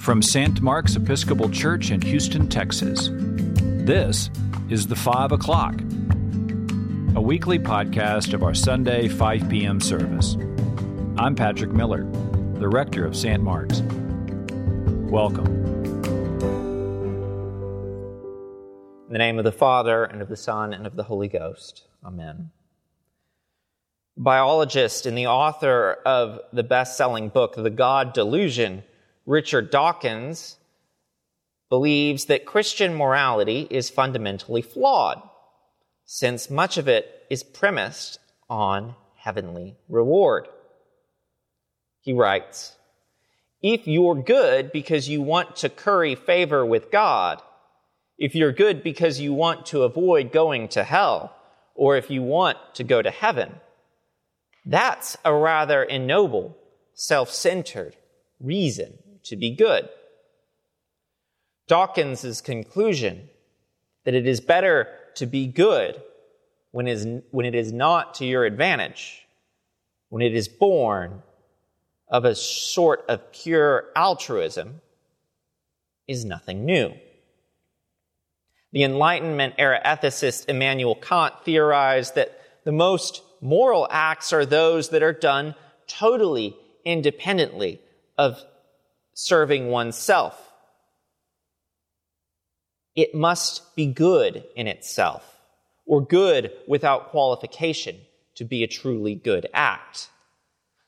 From St. Mark's Episcopal Church in Houston, Texas, this is The Five O'Clock, a weekly podcast of our Sunday 5 p.m. service. I'm Patrick Miller, the rector of St. Mark's. Welcome. In the name of the Father, and of the Son, and of the Holy Ghost. Amen. Biologist and the author of the best selling book, The God Delusion, Richard Dawkins, believes that Christian morality is fundamentally flawed, since much of it is premised on heavenly reward. He writes, If you're good because you want to curry favor with God, if you're good because you want to avoid going to hell, or if you want to go to heaven, that's a rather ignoble, self centered reason to be good. Dawkins' conclusion that it is better to be good when it, is, when it is not to your advantage, when it is born of a sort of pure altruism, is nothing new. The Enlightenment era ethicist Immanuel Kant theorized that the most moral acts are those that are done totally independently of serving oneself. It must be good in itself, or good without qualification to be a truly good act.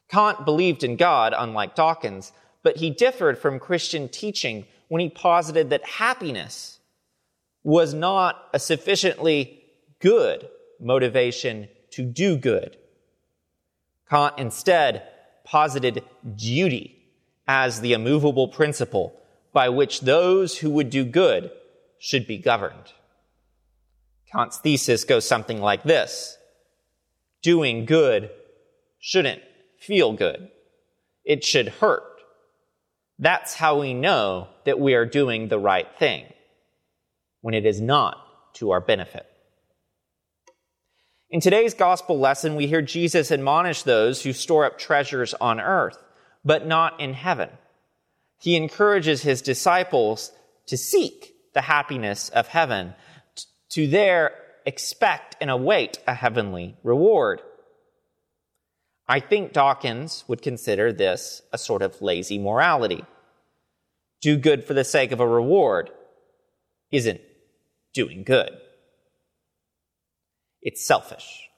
Kant believed in God, unlike Dawkins, but he differed from Christian teaching when he posited that happiness was not a sufficiently good motivation to do good. Kant instead posited duty as the immovable principle by which those who would do good should be governed. Kant's thesis goes something like this Doing good shouldn't feel good, it should hurt. That's how we know that we are doing the right thing, when it is not to our benefit. In today's gospel lesson, we hear Jesus admonish those who store up treasures on earth but not in heaven. He encourages his disciples to seek the happiness of heaven, to there expect and await a heavenly reward. I think Dawkins would consider this a sort of lazy morality. Do good for the sake of a reward isn't doing good. It's selfish.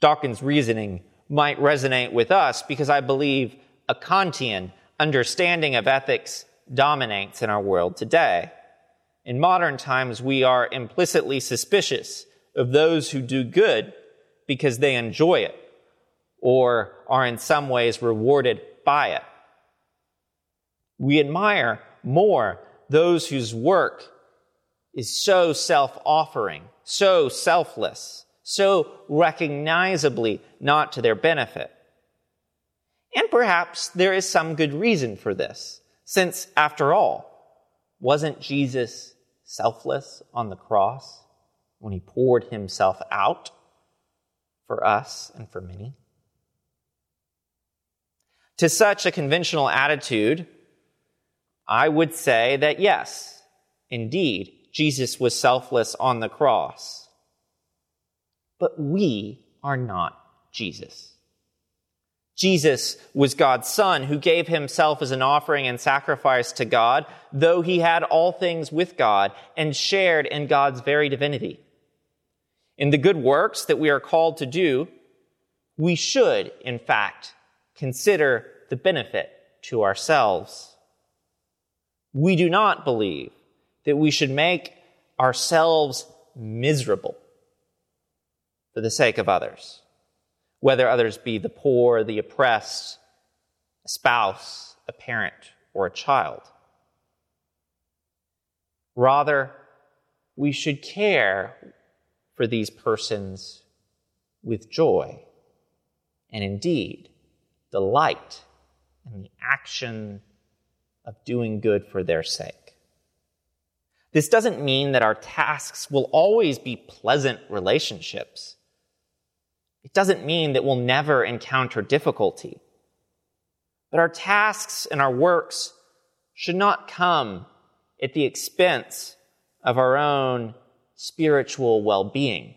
Dawkins' reasoning might resonate with us because I believe a Kantian understanding of ethics dominates in our world today. In modern times, we are implicitly suspicious of those who do good because they enjoy it or are in some ways rewarded by it. We admire more those whose work is so self offering, so selfless, so recognizably not to their benefit. And perhaps there is some good reason for this, since, after all, wasn't Jesus selfless on the cross when he poured himself out for us and for many? To such a conventional attitude, I would say that yes, indeed, Jesus was selfless on the cross. But we are not Jesus. Jesus was God's Son who gave himself as an offering and sacrifice to God, though he had all things with God and shared in God's very divinity. In the good works that we are called to do, we should, in fact, consider the benefit to ourselves. We do not believe that we should make ourselves miserable for the sake of others, whether others be the poor, the oppressed, a spouse, a parent, or a child. Rather, we should care for these persons with joy and indeed delight in the action of doing good for their sake. This doesn't mean that our tasks will always be pleasant relationships. It doesn't mean that we'll never encounter difficulty. But our tasks and our works should not come at the expense of our own spiritual well being.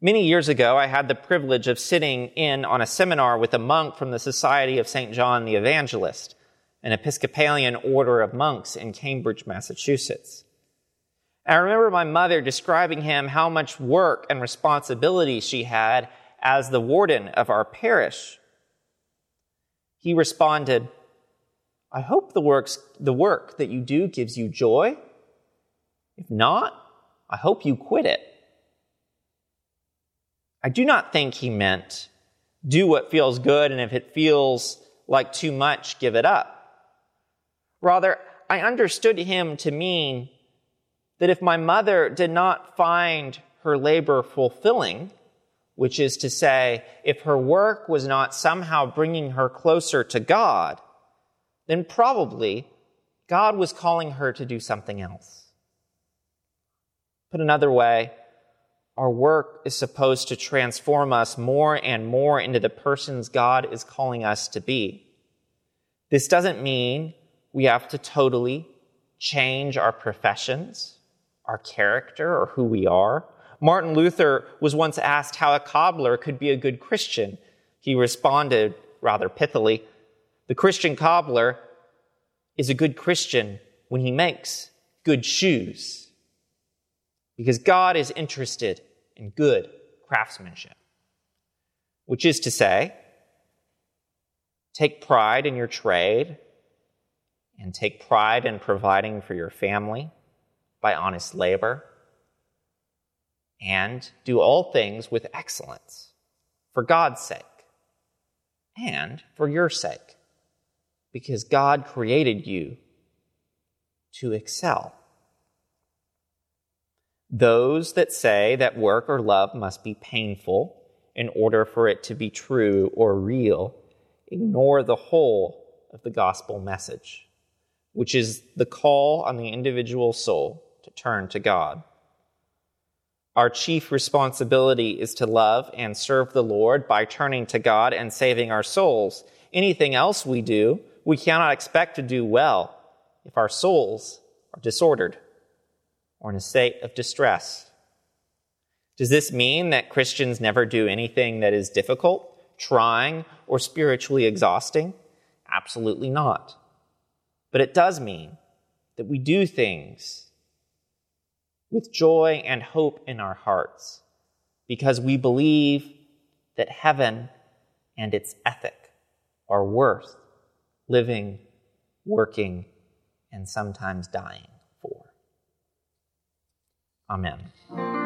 Many years ago, I had the privilege of sitting in on a seminar with a monk from the Society of St. John the Evangelist, an Episcopalian order of monks in Cambridge, Massachusetts. I remember my mother describing him how much work and responsibility she had as the warden of our parish. He responded, I hope the, works, the work that you do gives you joy. If not, I hope you quit it. I do not think he meant do what feels good, and if it feels like too much, give it up. Rather, I understood him to mean that if my mother did not find her labor fulfilling, which is to say, if her work was not somehow bringing her closer to God, then probably God was calling her to do something else. Put another way, our work is supposed to transform us more and more into the persons God is calling us to be. This doesn't mean we have to totally change our professions, our character, or who we are. Martin Luther was once asked how a cobbler could be a good Christian. He responded rather pithily The Christian cobbler is a good Christian when he makes good shoes. Because God is interested in good craftsmanship. Which is to say, take pride in your trade and take pride in providing for your family by honest labor and do all things with excellence for God's sake and for your sake, because God created you to excel. Those that say that work or love must be painful in order for it to be true or real ignore the whole of the gospel message, which is the call on the individual soul to turn to God. Our chief responsibility is to love and serve the Lord by turning to God and saving our souls. Anything else we do, we cannot expect to do well if our souls are disordered or in a state of distress. Does this mean that Christians never do anything that is difficult, trying, or spiritually exhausting? Absolutely not. But it does mean that we do things with joy and hope in our hearts because we believe that heaven and its ethic are worth living, working, and sometimes dying for. Amen.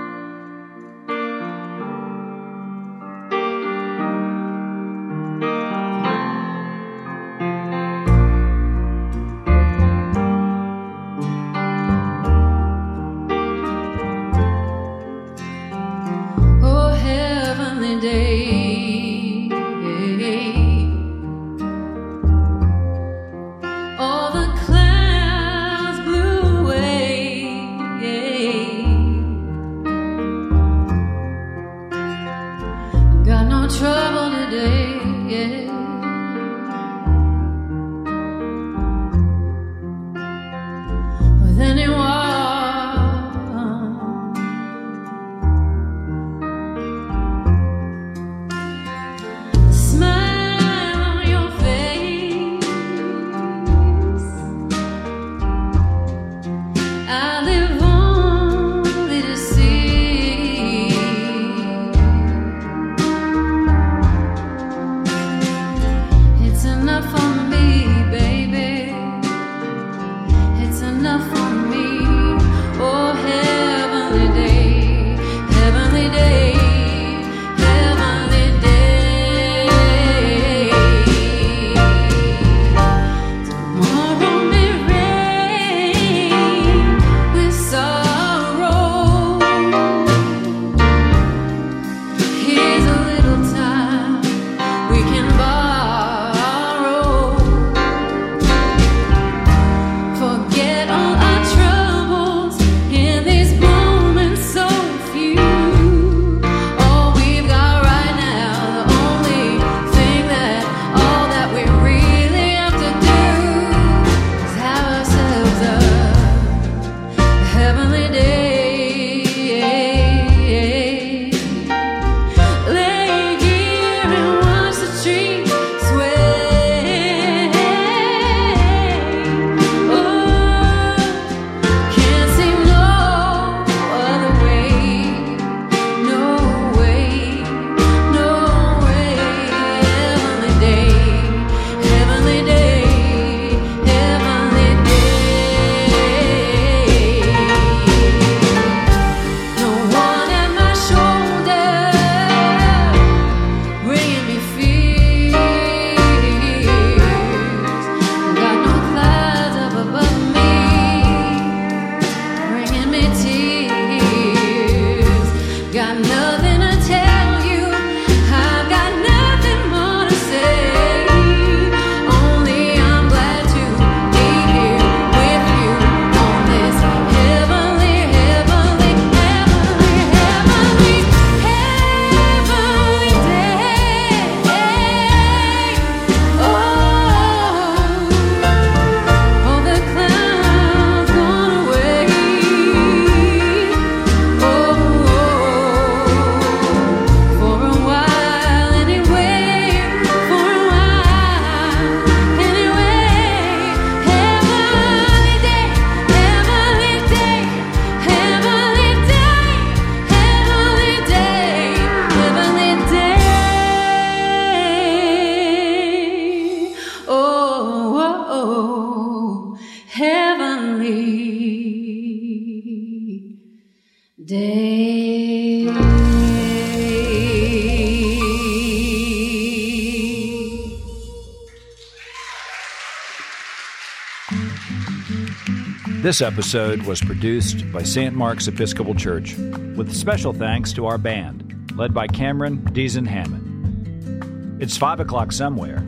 This episode was produced by St. Mark's Episcopal Church with special thanks to our band, led by Cameron Deason Hammond. It's 5 o'clock somewhere,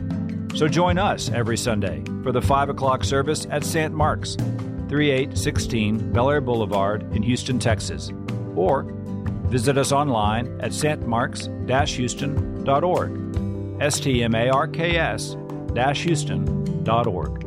so join us every Sunday for the 5 o'clock service at St. Mark's, 3816 Bellaire Boulevard in Houston, Texas, or visit us online at stmarks-houston.org, S-T-M-A-R-K-S Houston.org.